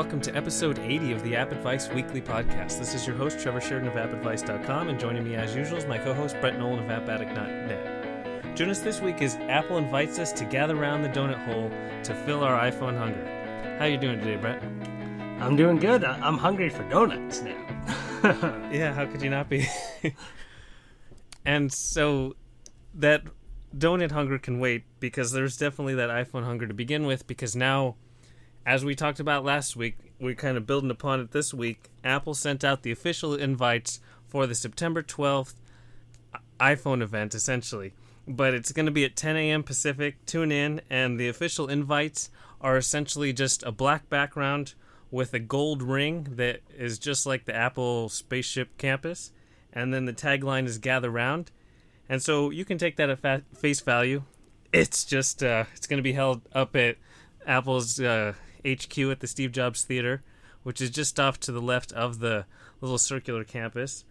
welcome to episode 80 of the App Advice Weekly Podcast. This is your host, Trevor Sheridan of AppAdvice.com, and joining me as usual is my co host, Brett Nolan of AppAddict.net. Join us this week as Apple invites us to gather around the donut hole to fill our iPhone hunger. How are you doing today, Brett? I'm doing good. I'm hungry for donuts now. Yeah, how could you not be? and so that donut hunger can wait because there's definitely that iPhone hunger to begin with because now as we talked about last week, we're kind of building upon it this week. Apple sent out the official invites for the September 12th iPhone event essentially. But it's going to be at 10 a.m. Pacific. Tune in, and the official invites are essentially just a black background with a gold ring that is just like the Apple spaceship campus. And then the tagline is Gather Round. And so you can take that at fa- face value. It's just, uh, it's going to be held up at Apple's uh, HQ at the Steve Jobs Theater, which is just off to the left of the little circular campus.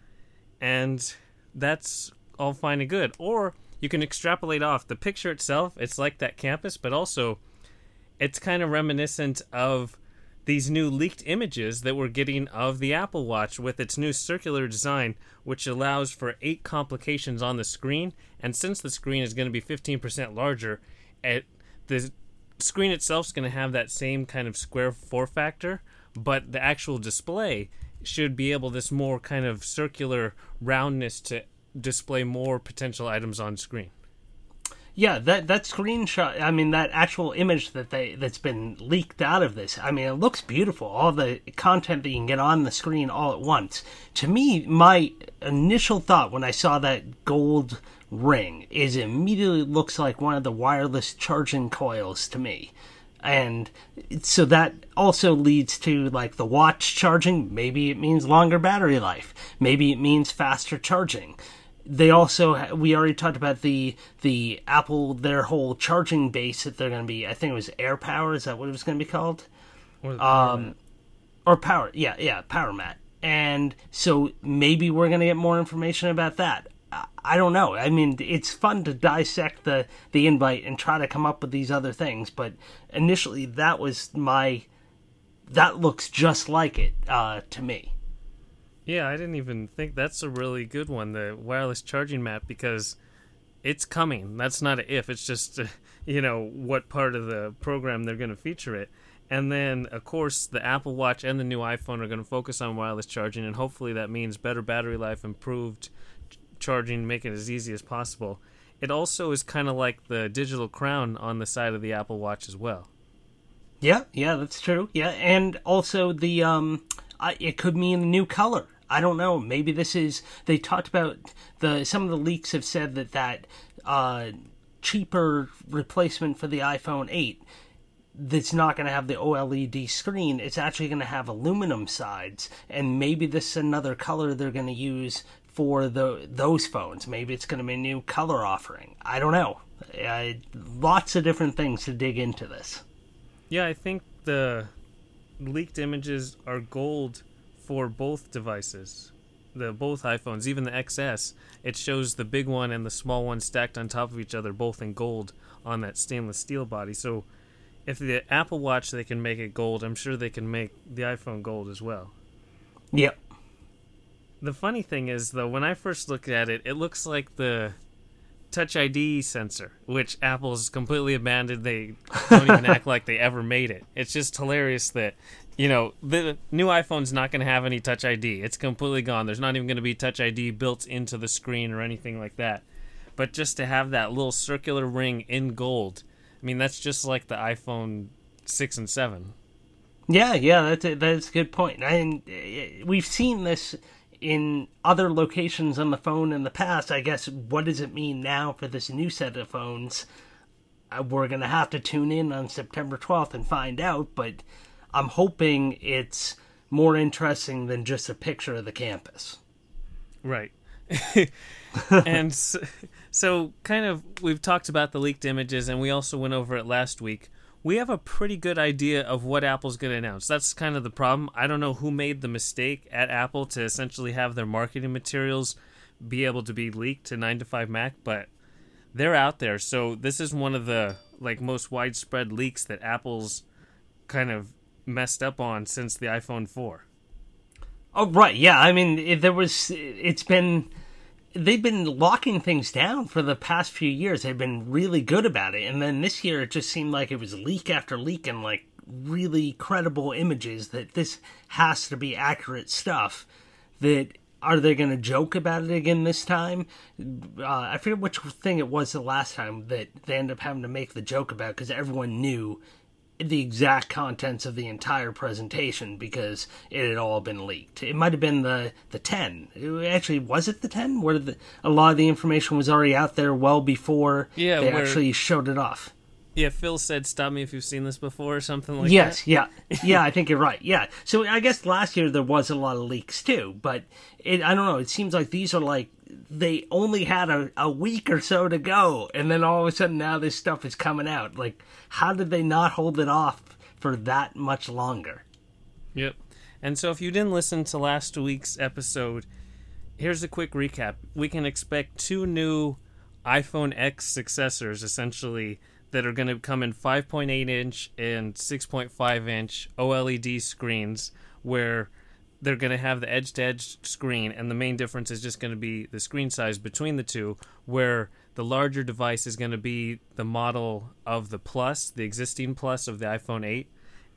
And that's all fine and good. Or you can extrapolate off the picture itself, it's like that campus, but also it's kind of reminiscent of these new leaked images that we're getting of the Apple Watch with its new circular design, which allows for eight complications on the screen. And since the screen is going to be 15% larger, it, the screen itself is going to have that same kind of square form factor, but the actual display should be able this more kind of circular roundness to display more potential items on screen. Yeah, that that screenshot. I mean, that actual image that they that's been leaked out of this. I mean, it looks beautiful. All the content that you can get on the screen all at once. To me, my initial thought when I saw that gold ring is it immediately looks like one of the wireless charging coils to me. And so that also leads to like the watch charging. Maybe it means longer battery life. Maybe it means faster charging they also we already talked about the the Apple their whole charging base that they're going to be. I think it was Air Power. Is that what it was going to be called? Um, or Power? Yeah, yeah, Power Mat. And so maybe we're going to get more information about that. I, I don't know. I mean, it's fun to dissect the the invite and try to come up with these other things, but initially that was my that looks just like it uh, to me. Yeah, I didn't even think that's a really good one, the wireless charging map, because it's coming. That's not an if. It's just, you know, what part of the program they're going to feature it. And then, of course, the Apple Watch and the new iPhone are going to focus on wireless charging, and hopefully that means better battery life, improved ch- charging, make it as easy as possible. It also is kind of like the digital crown on the side of the Apple Watch as well. Yeah, yeah, that's true. Yeah, and also the um, it could mean a new color. I don't know. Maybe this is. They talked about the. Some of the leaks have said that that uh, cheaper replacement for the iPhone 8 that's not going to have the OLED screen. It's actually going to have aluminum sides, and maybe this is another color they're going to use for the those phones. Maybe it's going to be a new color offering. I don't know. Lots of different things to dig into this. Yeah, I think the leaked images are gold for both devices. The both iPhones, even the XS, it shows the big one and the small one stacked on top of each other, both in gold on that stainless steel body. So, if the Apple Watch they can make it gold, I'm sure they can make the iPhone gold as well. Yep. The funny thing is, though, when I first looked at it, it looks like the Touch ID sensor, which Apple's completely abandoned. They don't even act like they ever made it. It's just hilarious that, you know, the new iPhone's not going to have any Touch ID. It's completely gone. There's not even going to be Touch ID built into the screen or anything like that. But just to have that little circular ring in gold, I mean, that's just like the iPhone 6 and 7. Yeah, yeah, that's a, that's a good point. And uh, we've seen this in other locations on the phone in the past. I guess what does it mean now for this new set of phones? Uh, we're gonna have to tune in on September 12th and find out. But I'm hoping it's more interesting than just a picture of the campus. Right. and so, so, kind of, we've talked about the leaked images, and we also went over it last week. We have a pretty good idea of what Apple's going to announce. That's kind of the problem. I don't know who made the mistake at Apple to essentially have their marketing materials be able to be leaked to 9 to 5 Mac, but they're out there. So, this is one of the like most widespread leaks that Apple's kind of messed up on since the iPhone 4. Oh right, yeah. I mean, there was. It's been. They've been locking things down for the past few years. They've been really good about it, and then this year it just seemed like it was leak after leak and like really credible images that this has to be accurate stuff. That are they going to joke about it again this time? Uh, I forget which thing it was the last time that they end up having to make the joke about because everyone knew the exact contents of the entire presentation because it had all been leaked. It might have been the the 10. It actually, was it the 10 where the, a lot of the information was already out there well before Yeah, they where- actually showed it off? Yeah, Phil said, "Stop me if you've seen this before," or something like yes, that. Yes, yeah, yeah. I think you're right. Yeah. So I guess last year there was a lot of leaks too, but it, I don't know. It seems like these are like they only had a, a week or so to go, and then all of a sudden now this stuff is coming out. Like, how did they not hold it off for that much longer? Yep. And so, if you didn't listen to last week's episode, here's a quick recap. We can expect two new iPhone X successors, essentially, that are going to come in 5.8 inch and 6.5 inch OLED screens, where they're going to have the edge to edge screen, and the main difference is just going to be the screen size between the two, where the larger device is going to be the model of the Plus, the existing Plus of the iPhone 8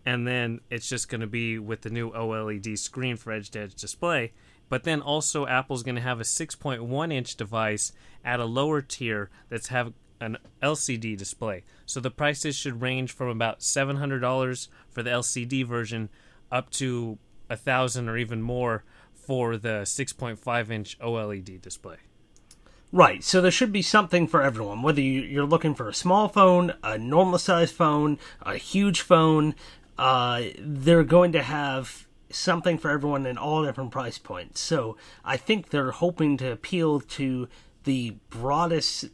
and then it's just going to be with the new OLED screen for edge to edge display. But then also Apple's going to have a 6.1 inch device at a lower tier that's have an LCD display. So the prices should range from about $700 for the LCD version up to a thousand or even more for the 6.5 inch OLED display. Right, so there should be something for everyone. Whether you- you're looking for a small phone, a normal size phone, a huge phone, uh, they're going to have something for everyone in all different price points. So I think they're hoping to appeal to the broadest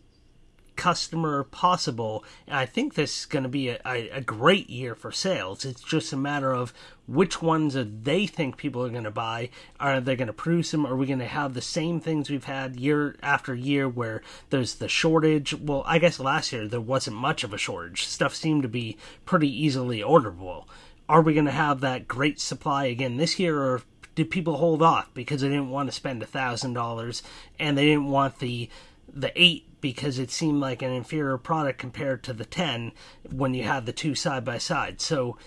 customer possible. And I think this is going to be a, a, great year for sales. It's just a matter of which ones are they think people are going to buy. Are they going to produce them? Are we going to have the same things we've had year after year where there's the shortage? Well, I guess last year there wasn't much of a shortage. Stuff seemed to be pretty easily orderable. Are we going to have that great supply again this year or did people hold off because they didn't want to spend a thousand dollars and they didn't want the the eight because it seemed like an inferior product compared to the 10 when you have the two side by side. So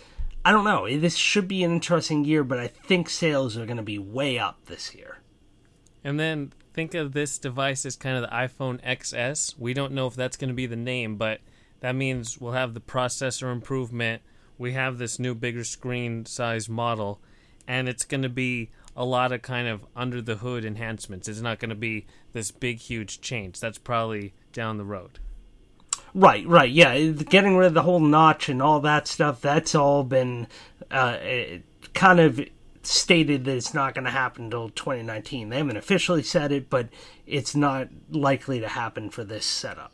I don't know. This should be an interesting year, but I think sales are going to be way up this year. And then think of this device as kind of the iPhone XS. We don't know if that's going to be the name, but that means we'll have the processor improvement. We have this new bigger screen size model, and it's going to be a lot of kind of under the hood enhancements. It's not going to be this big, huge change. That's probably down the road. Right, right, yeah. Getting rid of the whole notch and all that stuff, that's all been uh, kind of stated that it's not going to happen until 2019. They haven't officially said it, but it's not likely to happen for this setup.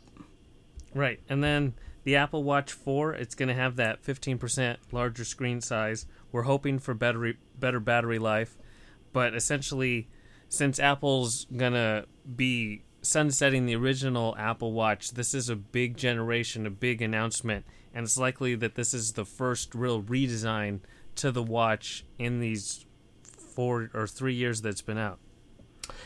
Right. And then the Apple Watch 4, it's going to have that 15% larger screen size. We're hoping for better better battery life, but essentially since Apple's to be sunsetting the original Apple Watch, this is a big generation, a big announcement, and it's likely that this is the first real redesign to the watch in these 4 or 3 years that it's been out.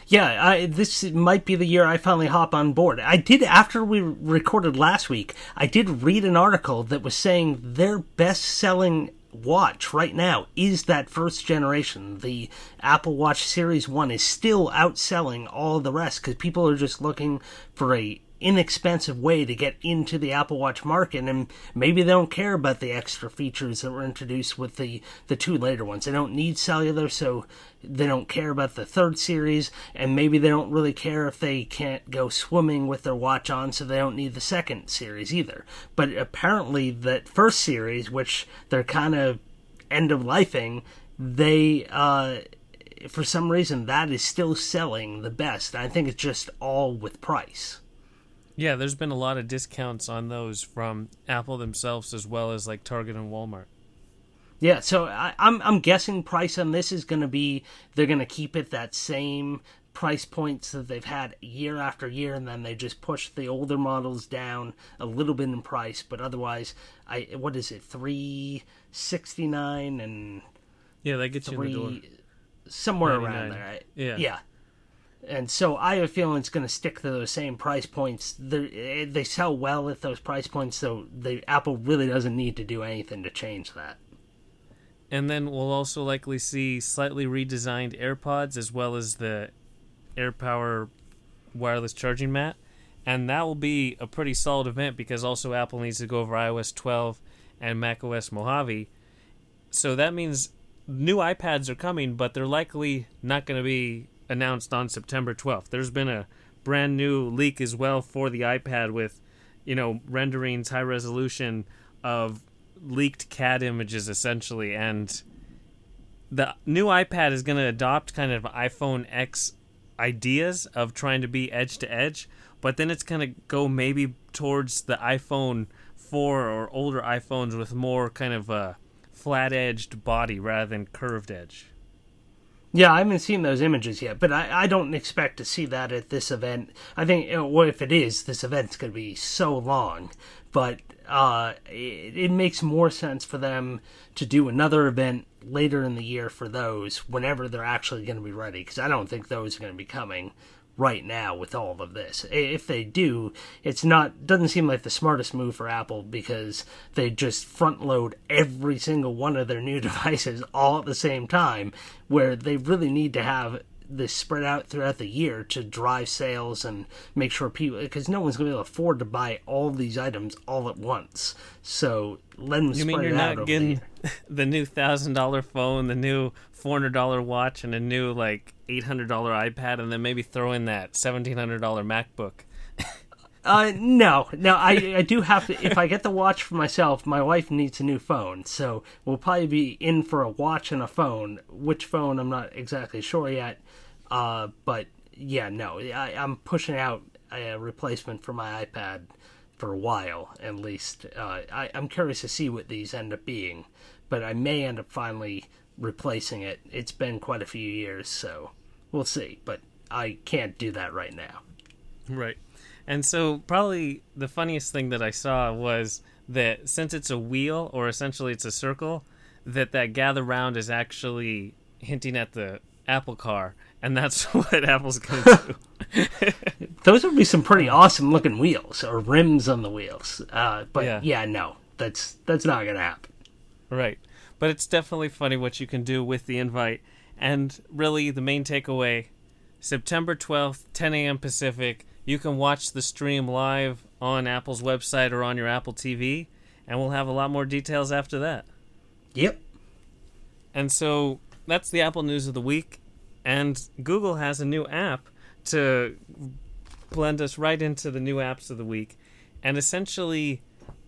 Yeah, I, this might be the year I finally hop on board. I did after we recorded last week. I did read an article that was saying their best-selling watch right now is that first generation. The Apple Watch Series 1 is still outselling all the rest because people are just looking for a inexpensive way to get into the Apple Watch market and maybe they don't care about the extra features that were introduced with the the two later ones. They don't need cellular so they don't care about the third series and maybe they don't really care if they can't go swimming with their watch on so they don't need the second series either. But apparently that first series which they're kind of end of lifing, they uh for some reason that is still selling the best. I think it's just all with price. Yeah, there's been a lot of discounts on those from Apple themselves as well as like Target and Walmart. Yeah, so I, I'm I'm guessing price on this is going to be they're going to keep it that same price points that they've had year after year, and then they just push the older models down a little bit in price. But otherwise, I what is it three sixty nine and yeah, that gets three you in the door. somewhere 99. around there. Yeah. yeah. And so I have a feeling it's going to stick to those same price points. They're, eh, they sell well at those price points, so the Apple really doesn't need to do anything to change that. And then we'll also likely see slightly redesigned AirPods as well as the AirPower wireless charging mat. And that will be a pretty solid event because also Apple needs to go over iOS 12 and macOS Mojave. So that means new iPads are coming, but they're likely not going to be announced on September 12th. There's been a brand new leak as well for the iPad with, you know, renderings, high resolution of leaked CAD images essentially, and the new iPad is going to adopt kind of iPhone X ideas of trying to be edge to edge, but then it's going to go maybe towards the iPhone 4 or older iPhones with more kind of a flat edged body rather than curved edge. Yeah, I haven't seen those images yet, but I, I don't expect to see that at this event. I think, well, if it is, this event's going to be so long. But uh, it, it makes more sense for them to do another event later in the year for those whenever they're actually going to be ready, because I don't think those are going to be coming right now with all of this. If they do, it's not doesn't seem like the smartest move for Apple because they just front load every single one of their new devices all at the same time where they really need to have this spread out throughout the year to drive sales and make sure people because no one's going to be able to afford to buy all these items all at once. So let them You mean you're not getting the the new thousand dollar phone, the new four hundred dollar watch, and a new like eight hundred dollar iPad, and then maybe throw in that seventeen hundred dollar MacBook? Uh, no, no. I I do have to. If I get the watch for myself, my wife needs a new phone, so we'll probably be in for a watch and a phone. Which phone, I'm not exactly sure yet. Uh, but yeah, no, I, I'm pushing out a replacement for my iPad for a while, at least. Uh, I, I'm curious to see what these end up being, but I may end up finally replacing it. It's been quite a few years, so we'll see. But I can't do that right now. Right. And so probably the funniest thing that I saw was that since it's a wheel or essentially it's a circle, that that gather round is actually hinting at the Apple car, and that's what Apple's going to do. Those would be some pretty awesome looking wheels or rims on the wheels. Uh, but Yeah. yeah. no, that's that's not gonna happen. Right. But it's definitely funny what you can do with the invite. And really, the main takeaway September 12th, 10 a.m. Pacific. You can watch the stream live on Apple's website or on your Apple TV. And we'll have a lot more details after that. Yep. And so that's the Apple news of the week. And Google has a new app to blend us right into the new apps of the week. And essentially,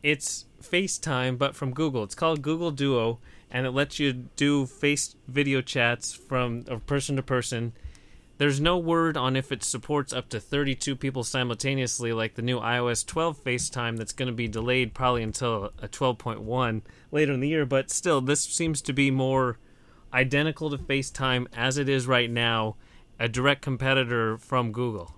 it's FaceTime, but from Google. It's called Google Duo, and it lets you do face video chats from person to person. There's no word on if it supports up to 32 people simultaneously, like the new iOS 12 FaceTime that's going to be delayed probably until a 12.1 later in the year. But still, this seems to be more identical to FaceTime as it is right now, a direct competitor from Google.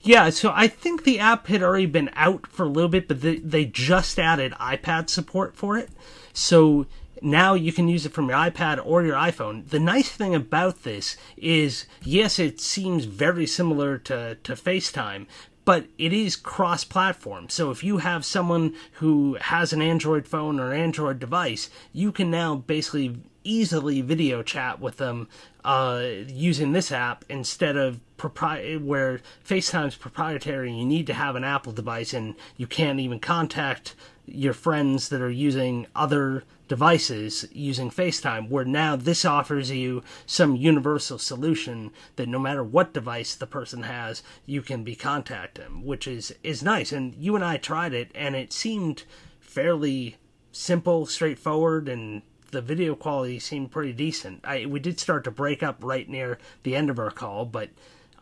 Yeah, so I think the app had already been out for a little bit, but they, they just added iPad support for it. So now you can use it from your iPad or your iPhone. The nice thing about this is, yes, it seems very similar to, to FaceTime, but it is cross platform. So if you have someone who has an Android phone or an Android device, you can now basically easily video chat with them uh, using this app instead of propri- where FaceTime's proprietary. You need to have an Apple device, and you can't even contact your friends that are using other devices using FaceTime. Where now this offers you some universal solution that no matter what device the person has, you can be contact them, which is is nice. And you and I tried it, and it seemed fairly simple, straightforward, and the video quality seemed pretty decent. I we did start to break up right near the end of our call, but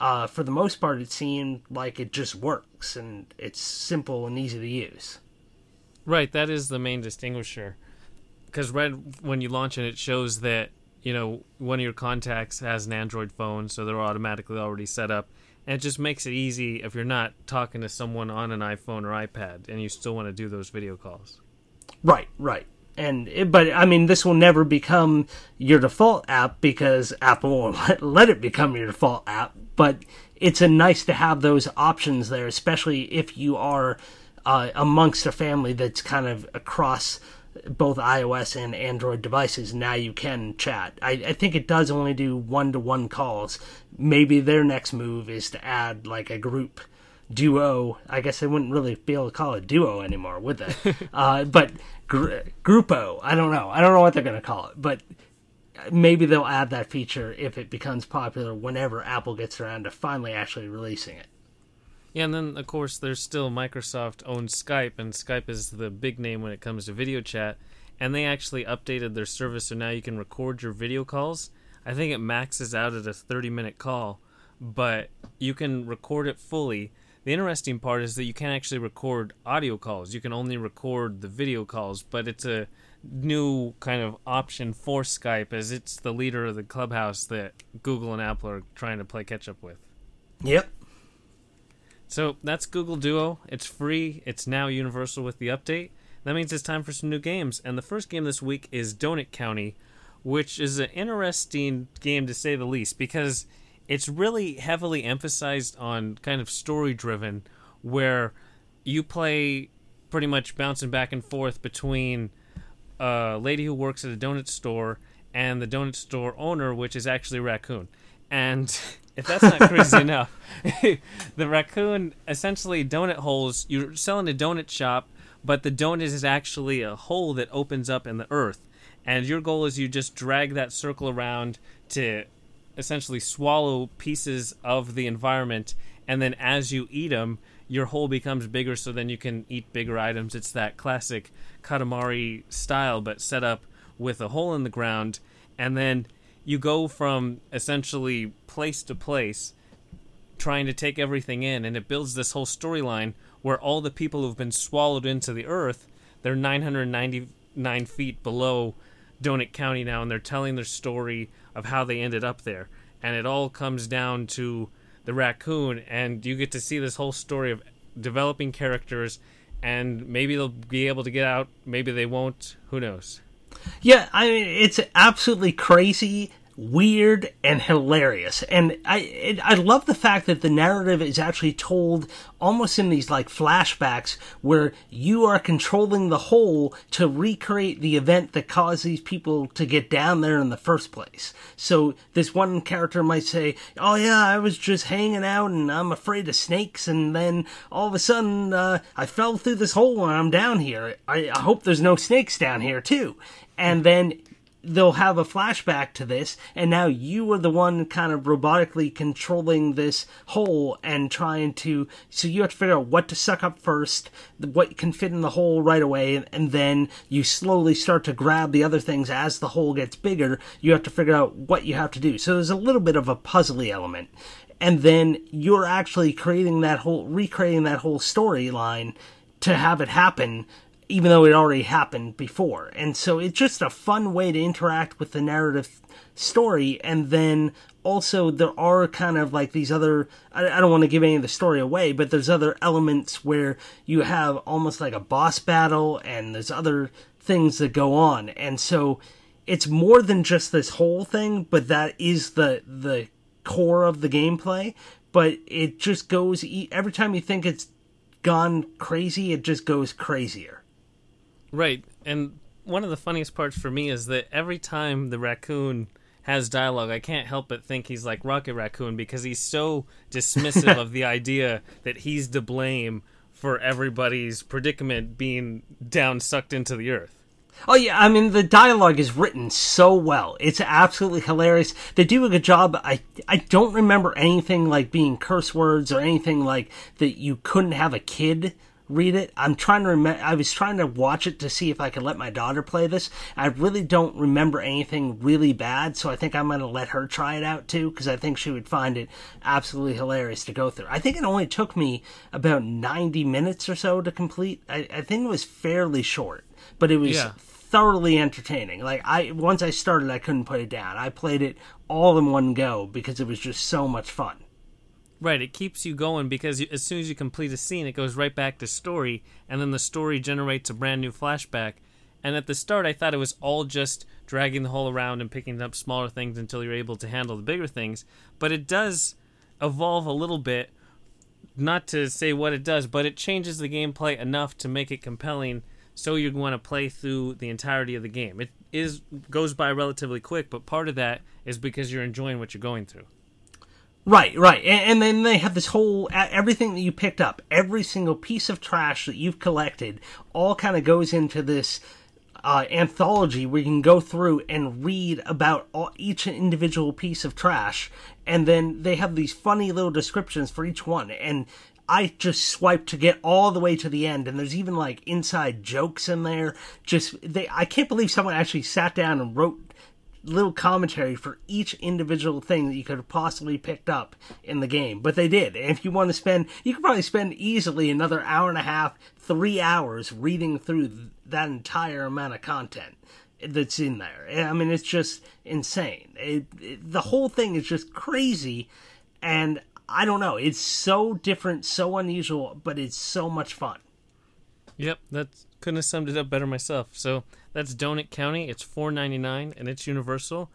uh, for the most part, it seemed like it just works and it's simple and easy to use. Right, that is the main distinguisher. Because right when you launch it, it shows that you know, one of your contacts has an Android phone, so they're automatically already set up. And it just makes it easy if you're not talking to someone on an iPhone or iPad and you still want to do those video calls. Right, right. And it, but I mean, this will never become your default app because Apple won't let, let it become your default app. But it's a nice to have those options there, especially if you are uh, amongst a family that's kind of across both iOS and Android devices. Now you can chat. I, I think it does only do one to one calls. Maybe their next move is to add like a group duo. I guess they wouldn't really be able to call it duo anymore, would they? uh, but gr- Grupo, I don't know. I don't know what they're going to call it, but maybe they'll add that feature if it becomes popular whenever Apple gets around to finally actually releasing it. Yeah, and then of course there's still Microsoft owns Skype, and Skype is the big name when it comes to video chat. And they actually updated their service so now you can record your video calls. I think it maxes out at a 30 minute call, but you can record it fully. The interesting part is that you can't actually record audio calls. You can only record the video calls, but it's a new kind of option for Skype as it's the leader of the clubhouse that Google and Apple are trying to play catch up with. Yep. So that's Google Duo. It's free. It's now universal with the update. That means it's time for some new games. And the first game this week is Donut County, which is an interesting game to say the least because it's really heavily emphasized on kind of story driven, where you play pretty much bouncing back and forth between a lady who works at a donut store and the donut store owner, which is actually a raccoon. And if that's not crazy enough, the raccoon essentially donut holes. You're selling a donut shop, but the donut is actually a hole that opens up in the earth. And your goal is you just drag that circle around to essentially swallow pieces of the environment, and then as you eat them, your hole becomes bigger, so then you can eat bigger items. It's that classic Katamari style, but set up with a hole in the ground, and then you go from essentially place to place trying to take everything in and it builds this whole storyline where all the people who've been swallowed into the earth they're 999 feet below donut county now and they're telling their story of how they ended up there. And it all comes down to the raccoon and you get to see this whole story of developing characters and maybe they'll be able to get out maybe they won't. Who knows? Yeah, I mean, it's absolutely crazy, weird, and hilarious. And I, it, I love the fact that the narrative is actually told almost in these like flashbacks where you are controlling the whole to recreate the event that caused these people to get down there in the first place. So this one character might say, "Oh yeah, I was just hanging out and I'm afraid of snakes, and then all of a sudden uh, I fell through this hole and I'm down here. I, I hope there's no snakes down here too." and then they'll have a flashback to this, and now you are the one kind of robotically controlling this hole and trying to. So you have to figure out what to suck up first, what can fit in the hole right away, and then you slowly start to grab the other things as the hole gets bigger. You have to figure out what you have to do. So there's a little bit of a puzzly element. And then you're actually creating that whole, recreating that whole storyline to have it happen even though it already happened before. And so it's just a fun way to interact with the narrative story. And then also there are kind of like these other, I, I don't want to give any of the story away, but there's other elements where you have almost like a boss battle and there's other things that go on. And so it's more than just this whole thing, but that is the, the core of the gameplay. But it just goes, every time you think it's gone crazy, it just goes crazier. Right. And one of the funniest parts for me is that every time the raccoon has dialogue, I can't help but think he's like Rocket Raccoon because he's so dismissive of the idea that he's to blame for everybody's predicament being down sucked into the earth. Oh yeah, I mean the dialogue is written so well. It's absolutely hilarious. They do a good job. I I don't remember anything like being curse words or anything like that you couldn't have a kid read it. I'm trying to remember. I was trying to watch it to see if I could let my daughter play this. I really don't remember anything really bad, so I think I'm going to let her try it out too because I think she would find it absolutely hilarious to go through. I think it only took me about 90 minutes or so to complete. I, I think it was fairly short, but it was. Yeah. thoroughly entertaining. Like I once I started, I couldn't put it down. I played it all in one go because it was just so much fun. Right, it keeps you going because you, as soon as you complete a scene, it goes right back to story, and then the story generates a brand new flashback. And at the start, I thought it was all just dragging the hole around and picking up smaller things until you're able to handle the bigger things. But it does evolve a little bit. Not to say what it does, but it changes the gameplay enough to make it compelling so you want to play through the entirety of the game. It is goes by relatively quick, but part of that is because you're enjoying what you're going through. Right, right. And, and, then they have this whole everything that you picked up, every single piece of trash that you've collected, all kind of goes into this uh, anthology where you can go through and read about all, each individual piece of trash, and then they have these funny little descriptions for each one. And I just swiped to get all the way to the end, and there's even like inside jokes in there. Just they, I can't believe someone actually sat down and wrote little commentary for each individual thing that you could have possibly picked up in the game. But they did. And if you want to spend, you could probably spend easily another hour and a half, three hours reading through that entire amount of content that's in there. I mean, it's just insane. It, it, the whole thing is just crazy. And I don't know. It's so different, so unusual, but it's so much fun. Yep, that couldn't have summed it up better myself. So that's Donut County. It's four ninety nine, and it's universal.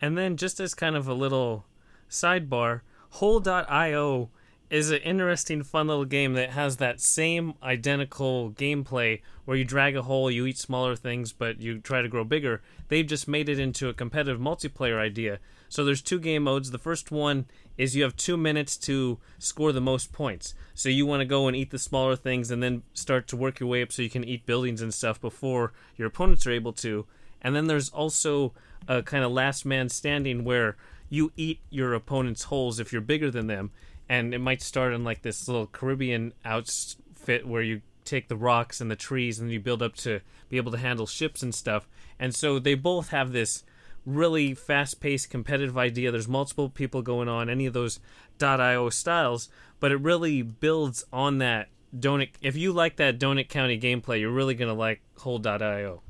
And then just as kind of a little sidebar, Hole.io is an interesting, fun little game that has that same identical gameplay where you drag a hole, you eat smaller things, but you try to grow bigger. They've just made it into a competitive multiplayer idea. So there's two game modes. The first one is you have two minutes to score the most points. So you want to go and eat the smaller things and then start to work your way up so you can eat buildings and stuff before your opponents are able to. And then there's also a kind of last man standing where you eat your opponent's holes if you're bigger than them. And it might start in like this little Caribbean outfit where you take the rocks and the trees and you build up to be able to handle ships and stuff. And so they both have this really fast paced competitive idea. There's multiple people going on, any of those .io styles, but it really builds on that Donut. If you like that Donut County gameplay, you're really gonna like Hole.io.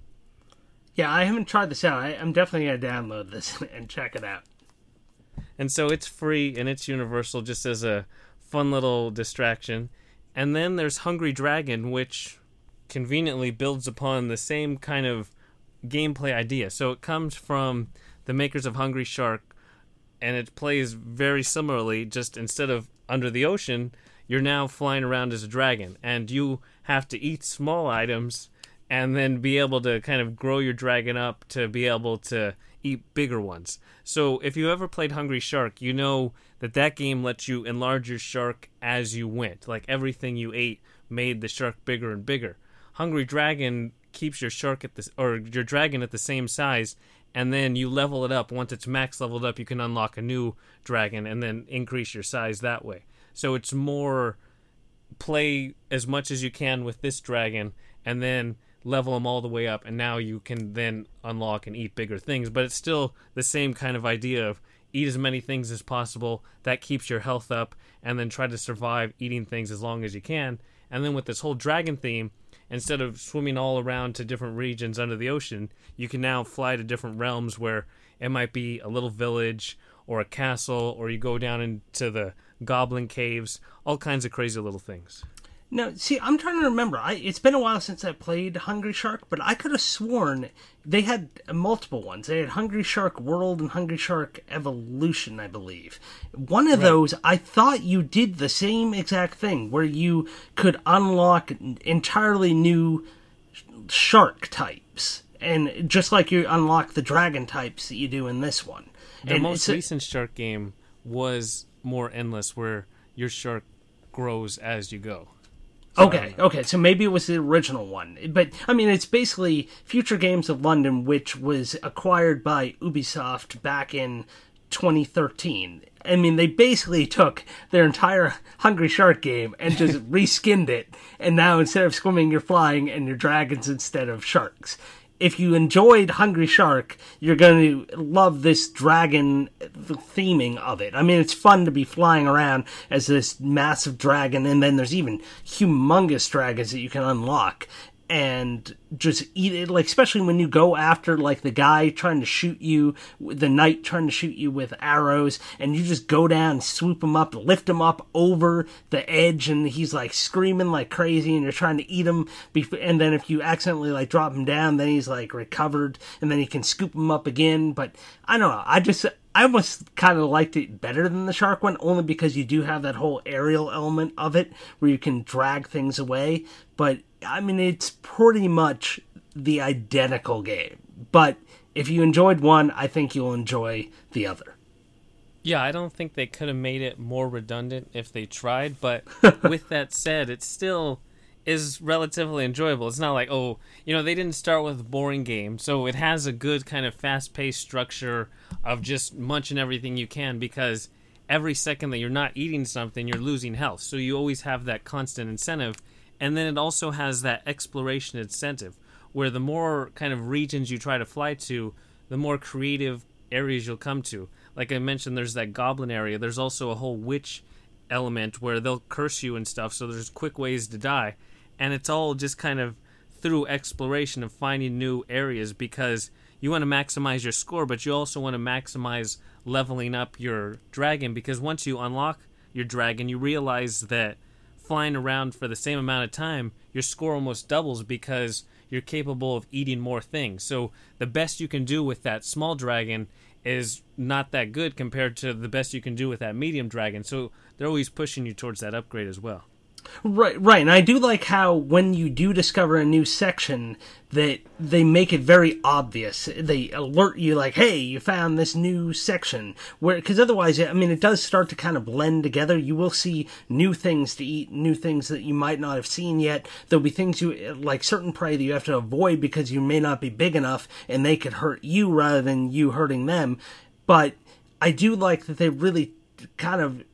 Yeah, I haven't tried this out. I, am definitely gonna download this and check it out. And so it's free and it's universal, just as a fun little distraction. And then there's Hungry Dragon, which conveniently builds upon the same kind of gameplay idea. So it comes from the makers of Hungry Shark, and it plays very similarly. Just instead of under the ocean, you're now flying around as a dragon, and you have to eat small items and then be able to kind of grow your dragon up to be able to eat bigger ones. So if you ever played Hungry Shark, you know that that game lets you enlarge your shark as you went. Like everything you ate made the shark bigger and bigger. Hungry Dragon keeps your shark at this or your dragon at the same size and then you level it up. Once it's max leveled up you can unlock a new dragon and then increase your size that way. So it's more play as much as you can with this dragon and then level them all the way up and now you can then unlock and eat bigger things. But it's still the same kind of idea of eat as many things as possible. That keeps your health up and then try to survive eating things as long as you can. And then with this whole dragon theme instead of swimming all around to different regions under the ocean, you can now fly to different realms where it might be a little village or a castle, or you go down into the goblin caves, all kinds of crazy little things. No, see, I'm trying to remember. I, it's been a while since I played Hungry Shark, but I could have sworn they had multiple ones. They had Hungry Shark World and Hungry Shark Evolution, I believe. One of right. those, I thought you did the same exact thing, where you could unlock entirely new shark types, and just like you unlock the dragon types that you do in this one. The and most recent shark game was more endless, where your shark grows as you go. Okay, okay, so maybe it was the original one. But, I mean, it's basically Future Games of London, which was acquired by Ubisoft back in 2013. I mean, they basically took their entire Hungry Shark game and just reskinned it, and now instead of swimming, you're flying and you're dragons instead of sharks if you enjoyed Hungry Shark, you're going to love this dragon theming of it. I mean, it's fun to be flying around as this massive dragon, and then there's even humongous dragons that you can unlock. And just eat it like especially when you go after like the guy trying to shoot you the knight trying to shoot you with arrows and you just go down swoop him up lift him up over the edge and he's like screaming like crazy and you're trying to eat him and then if you accidentally like drop him down then he's like recovered and then you can scoop him up again but i don't know i just I almost kind of liked it better than the shark one, only because you do have that whole aerial element of it where you can drag things away. But I mean, it's pretty much the identical game. But if you enjoyed one, I think you'll enjoy the other. Yeah, I don't think they could have made it more redundant if they tried. But with that said, it still is relatively enjoyable. It's not like, oh, you know, they didn't start with a boring game. So it has a good kind of fast paced structure of just munching everything you can because every second that you're not eating something, you're losing health. So you always have that constant incentive and then it also has that exploration incentive where the more kind of regions you try to fly to, the more creative areas you'll come to. Like I mentioned, there's that goblin area. There's also a whole witch element where they'll curse you and stuff, so there's quick ways to die. And it's all just kind of through exploration of finding new areas because you want to maximize your score, but you also want to maximize leveling up your dragon because once you unlock your dragon, you realize that flying around for the same amount of time, your score almost doubles because you're capable of eating more things. So the best you can do with that small dragon is not that good compared to the best you can do with that medium dragon. So they're always pushing you towards that upgrade as well. Right, right. And I do like how when you do discover a new section that they make it very obvious. They alert you like, "Hey, you found this new section." Where cuz otherwise, I mean, it does start to kind of blend together. You will see new things to eat, new things that you might not have seen yet. There'll be things you like certain prey that you have to avoid because you may not be big enough and they could hurt you rather than you hurting them. But I do like that they really kind of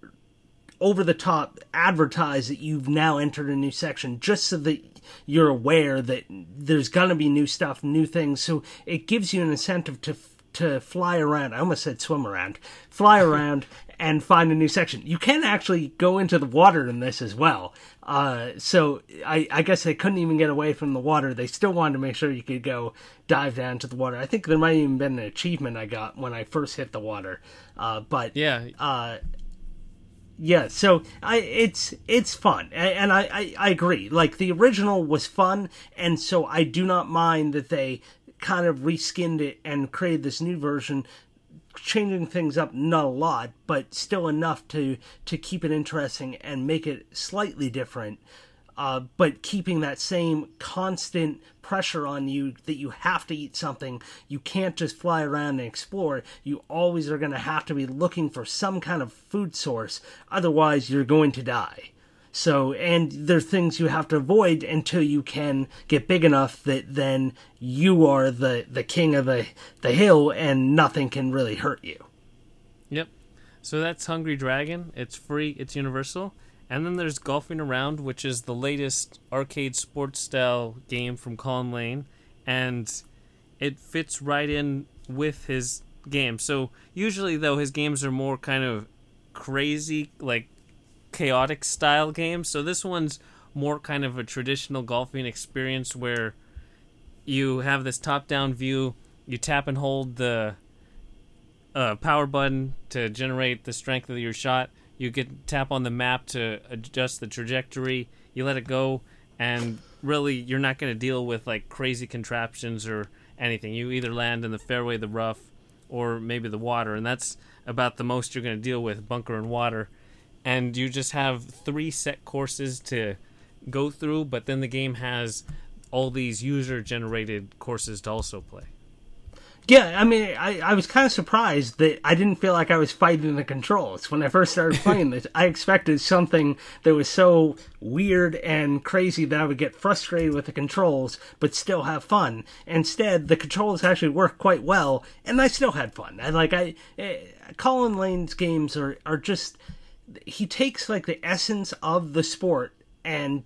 over the top advertise that you've now entered a new section just so that you're aware that there's going to be new stuff, new things. So it gives you an incentive to to fly around. I almost said swim around, fly around and find a new section. You can actually go into the water in this as well. Uh, so I, I, guess they couldn't even get away from the water. They still wanted to make sure you could go dive down to the water. I think there might even been an achievement I got when I first hit the water. Uh, but yeah, uh, yeah so i it's it's fun and I, I, I agree. Like the original was fun and so i do not mind that they kind of reskinned it and created this new version changing things up not a lot but still enough to to keep it interesting and make it slightly different uh, but keeping that same constant pressure on you that you have to eat something. You can't just fly around and explore. You always are going to have to be looking for some kind of food source. Otherwise, you're going to die. So, and there's things you have to avoid until you can get big enough that then you are the, the king of the, the hill and nothing can really hurt you. Yep. So that's Hungry Dragon. It's free, it's universal. And then there's Golfing Around, which is the latest arcade sports style game from Colin Lane, and it fits right in with his game. So usually, though, his games are more kind of crazy, like chaotic style games. So this one's more kind of a traditional golfing experience where you have this top down view, you tap and hold the uh, power button to generate the strength of your shot you can tap on the map to adjust the trajectory. You let it go, and really, you're not going to deal with like crazy contraptions or anything. You either land in the fairway, the rough, or maybe the water, and that's about the most you're going to deal with bunker and water. And you just have three set courses to go through, but then the game has all these user generated courses to also play. Yeah, I mean, I, I was kind of surprised that I didn't feel like I was fighting the controls when I first started playing this. I expected something that was so weird and crazy that I would get frustrated with the controls, but still have fun. Instead, the controls actually work quite well, and I still had fun. I like I, eh, Colin Lane's games are are just he takes like the essence of the sport and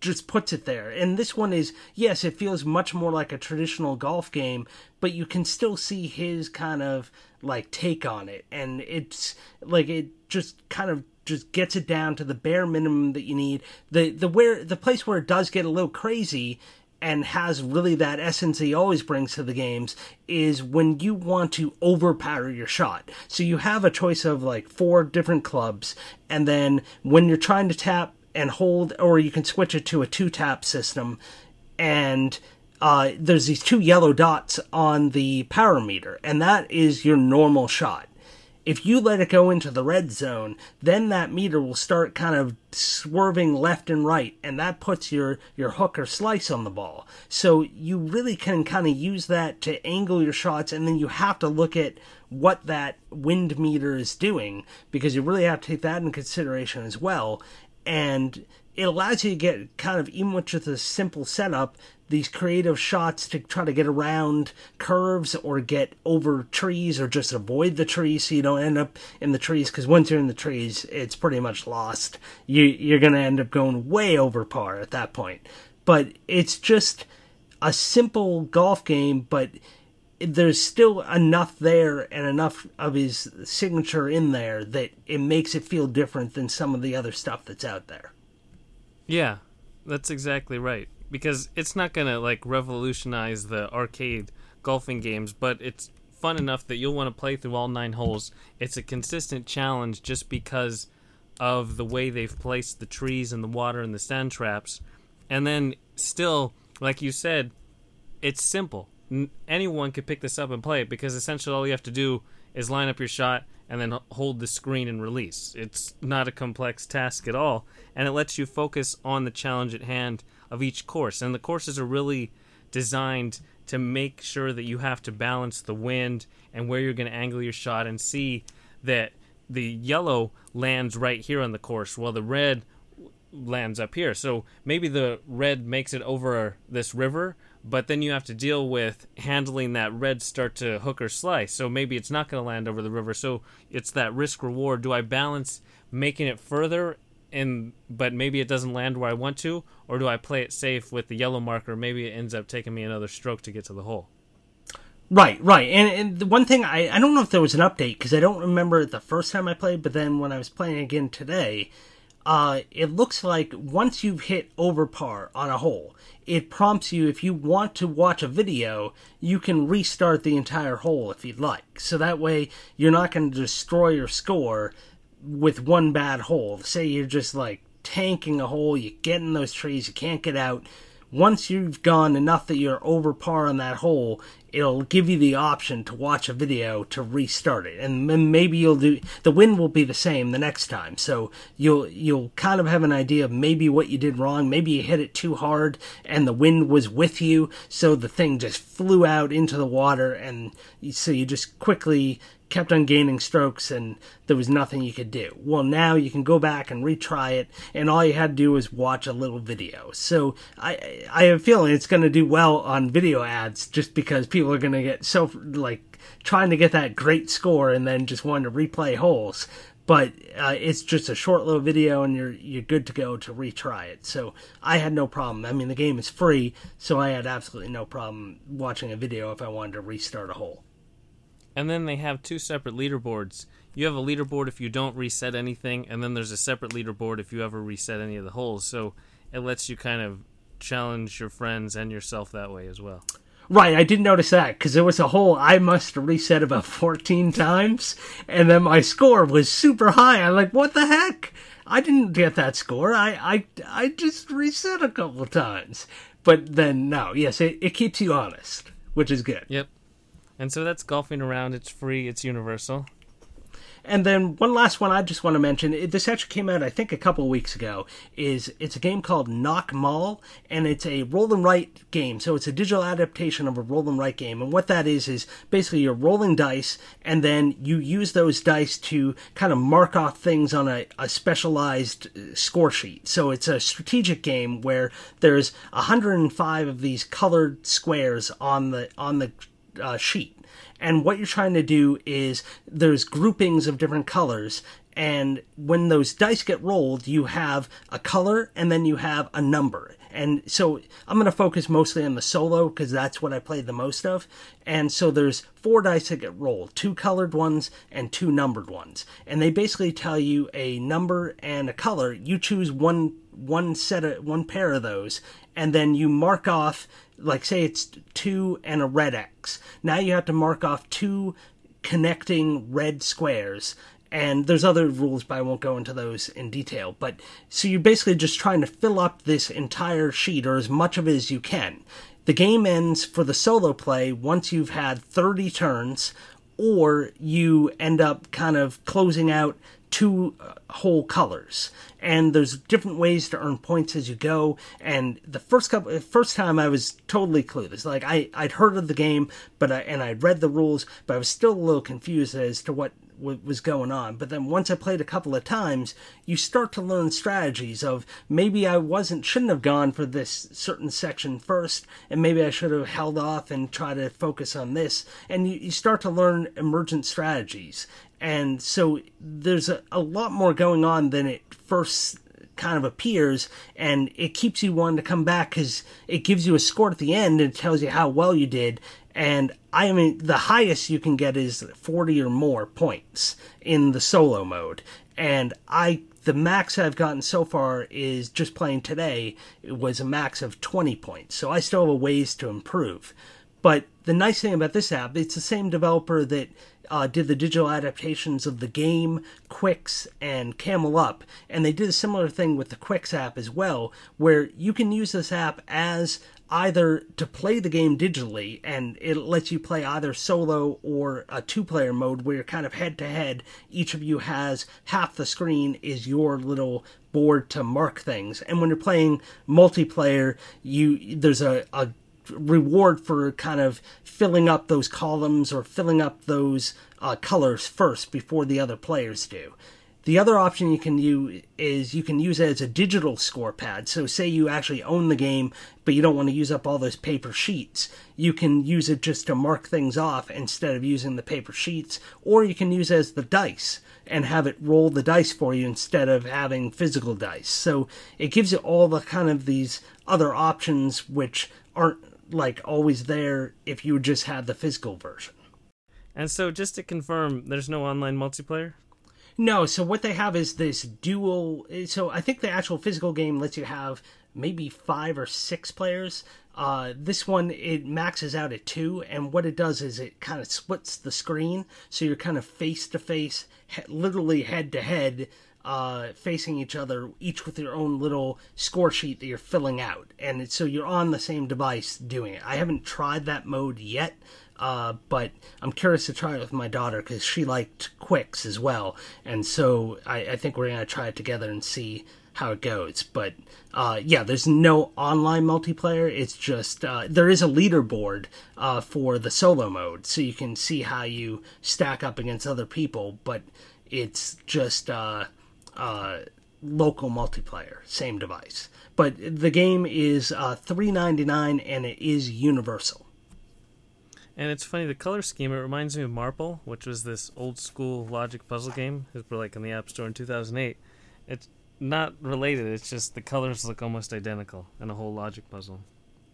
just puts it there. And this one is, yes, it feels much more like a traditional golf game, but you can still see his kind of like take on it. And it's like it just kind of just gets it down to the bare minimum that you need. The the where the place where it does get a little crazy and has really that essence he always brings to the games is when you want to overpower your shot. So you have a choice of like four different clubs, and then when you're trying to tap and hold, or you can switch it to a two tap system, and uh, there's these two yellow dots on the power meter, and that is your normal shot. If you let it go into the red zone, then that meter will start kind of swerving left and right, and that puts your, your hook or slice on the ball. So you really can kind of use that to angle your shots, and then you have to look at what that wind meter is doing, because you really have to take that in consideration as well. And it allows you to get kind of, even with just a simple setup, these creative shots to try to get around curves or get over trees or just avoid the trees so you don't end up in the trees because once you're in the trees it's pretty much lost. You you're going to end up going way over par at that point. But it's just a simple golf game but there's still enough there and enough of his signature in there that it makes it feel different than some of the other stuff that's out there yeah that's exactly right because it's not gonna like revolutionize the arcade golfing games, but it's fun enough that you'll want to play through all nine holes. It's a consistent challenge just because of the way they've placed the trees and the water and the sand traps. And then still, like you said, it's simple. Anyone could pick this up and play it because essentially all you have to do is line up your shot and then hold the screen and release. It's not a complex task at all, and it lets you focus on the challenge at hand of each course. And the courses are really designed to make sure that you have to balance the wind and where you're going to angle your shot and see that the yellow lands right here on the course while the red lands up here. So maybe the red makes it over this river, but then you have to deal with handling that red start to hook or slice. So maybe it's not going to land over the river. So it's that risk reward. Do I balance making it further and but maybe it doesn't land where I want to, or do I play it safe with the yellow marker? Maybe it ends up taking me another stroke to get to the hole. Right, right. And, and the one thing I I don't know if there was an update because I don't remember the first time I played, but then when I was playing again today, uh, it looks like once you've hit over par on a hole, it prompts you if you want to watch a video, you can restart the entire hole if you'd like. So that way you're not going to destroy your score with one bad hole. Say you're just like tanking a hole, you get in those trees, you can't get out. Once you've gone enough that you're over par on that hole, it'll give you the option to watch a video to restart it, and then maybe you'll do. The wind will be the same the next time, so you'll you'll kind of have an idea of maybe what you did wrong. Maybe you hit it too hard, and the wind was with you, so the thing just flew out into the water, and so you just quickly kept on gaining strokes and there was nothing you could do. Well, now you can go back and retry it, and all you had to do was watch a little video. So I I have a feeling it's going to do well on video ads just because people are going to get so like trying to get that great score and then just wanting to replay holes. But uh, it's just a short little video, and you're you're good to go to retry it. So I had no problem. I mean, the game is free, so I had absolutely no problem watching a video if I wanted to restart a hole and then they have two separate leaderboards. You have a leaderboard if you don't reset anything, and then there's a separate leaderboard if you ever reset any of the holes. So it lets you kind of challenge your friends and yourself that way as well. Right, I didn't notice that because there was a hole I must reset about 14 times, and then my score was super high. I'm like, what the heck? I didn't get that score. I I, I just reset a couple times. But then, no, yes, it, it keeps you honest, which is good. Yep. And so that's golfing around. It's free. It's universal. And then one last one I just want to mention. This actually came out, I think, a couple weeks ago. Is it's a game called Noch Mal, and it's a roll and write game. So it's a digital adaptation of a roll and write game. And what that is is basically you're rolling dice, and then you use those dice to kind of mark off things on a, a specialized uh, score sheet. So it's a strategic game where there's 105 of these colored squares on the on the uh, sheet. And what you're trying to do is there's groupings of different colors, and when those dice get rolled, you have a color and then you have a number. And so I'm going to focus mostly on the solo because that's what I played the most of. And so there's four dice that get rolled, two colored ones and two numbered ones. And they basically tell you a number and a color. You choose one one set of one pair of those, and then you mark off like say it's two and a red X. Now you have to mark off two connecting red squares. And there's other rules, but I won't go into those in detail. But so you're basically just trying to fill up this entire sheet or as much of it as you can. The game ends for the solo play once you've had 30 turns, or you end up kind of closing out two uh, whole colors and there's different ways to earn points as you go and the first couple first time i was totally clueless like i i'd heard of the game but i and i'd read the rules but i was still a little confused as to what was going on. But then once I played a couple of times, you start to learn strategies of maybe I wasn't shouldn't have gone for this certain section first, and maybe I should have held off and try to focus on this. And you, you start to learn emergent strategies. And so there's a, a lot more going on than it first kind of appears. And it keeps you wanting to come back because it gives you a score at the end and tells you how well you did. And I mean the highest you can get is 40 or more points in the solo mode. And I the max I've gotten so far is just playing today it was a max of 20 points. So I still have a ways to improve. But the nice thing about this app it's the same developer that uh, did the digital adaptations of the game, Qwixx, and Camel Up, and they did a similar thing with the Qwixx app as well, where you can use this app as either to play the game digitally and it lets you play either solo or a two player mode where you're kind of head to head. Each of you has half the screen is your little board to mark things. And when you're playing multiplayer, you there's a, a reward for kind of filling up those columns or filling up those uh, colors first before the other players do. The other option you can use is you can use it as a digital score pad. So, say you actually own the game, but you don't want to use up all those paper sheets. You can use it just to mark things off instead of using the paper sheets, or you can use it as the dice and have it roll the dice for you instead of having physical dice. So, it gives you all the kind of these other options which aren't like always there if you just had the physical version. And so, just to confirm, there's no online multiplayer. No, so what they have is this dual. So I think the actual physical game lets you have maybe five or six players. Uh, this one it maxes out at two, and what it does is it kind of splits the screen, so you're kind of face to face, literally head to head, uh, facing each other, each with your own little score sheet that you're filling out, and so you're on the same device doing it. I haven't tried that mode yet. Uh, but I'm curious to try it with my daughter because she liked Qwixx as well, and so I, I think we're gonna try it together and see how it goes. But uh, yeah, there's no online multiplayer. It's just uh, there is a leaderboard uh, for the solo mode, so you can see how you stack up against other people. But it's just uh, local multiplayer, same device. But the game is uh, three ninety nine, and it is universal. And it's funny, the color scheme, it reminds me of Marple, which was this old school logic puzzle game. Like in the App Store in 2008. It's not related, it's just the colors look almost identical in a whole logic puzzle.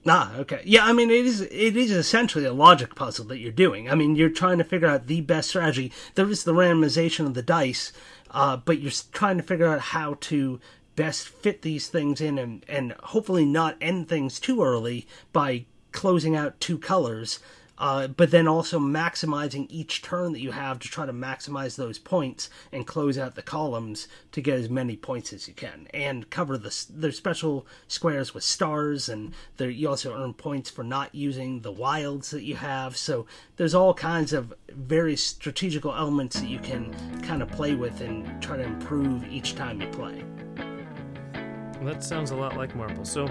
Ah, okay. Yeah, I mean it is it is essentially a logic puzzle that you're doing. I mean, you're trying to figure out the best strategy. There is the randomization of the dice, uh, but you're trying to figure out how to best fit these things in and, and hopefully not end things too early by closing out two colors uh, but then also maximizing each turn that you have to try to maximize those points and close out the columns to get as many points as you can and cover the their special squares with stars and you also earn points for not using the wilds that you have. So there's all kinds of very strategical elements that you can kind of play with and try to improve each time you play. That sounds a lot like Marple. So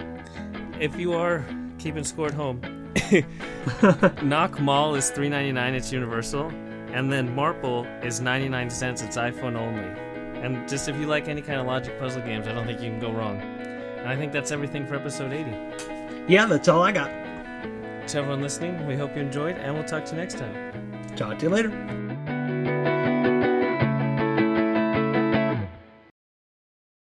if you are keeping score at home Noch Mal is three ninety nine. It's universal, and then Marple is ninety nine cents. It's iPhone only. And just if you like any kind of logic puzzle games, I don't think you can go wrong. And I think that's everything for episode eighty. Yeah, that's all I got. To everyone listening, we hope you enjoyed, and we'll talk to you next time. Talk to you later.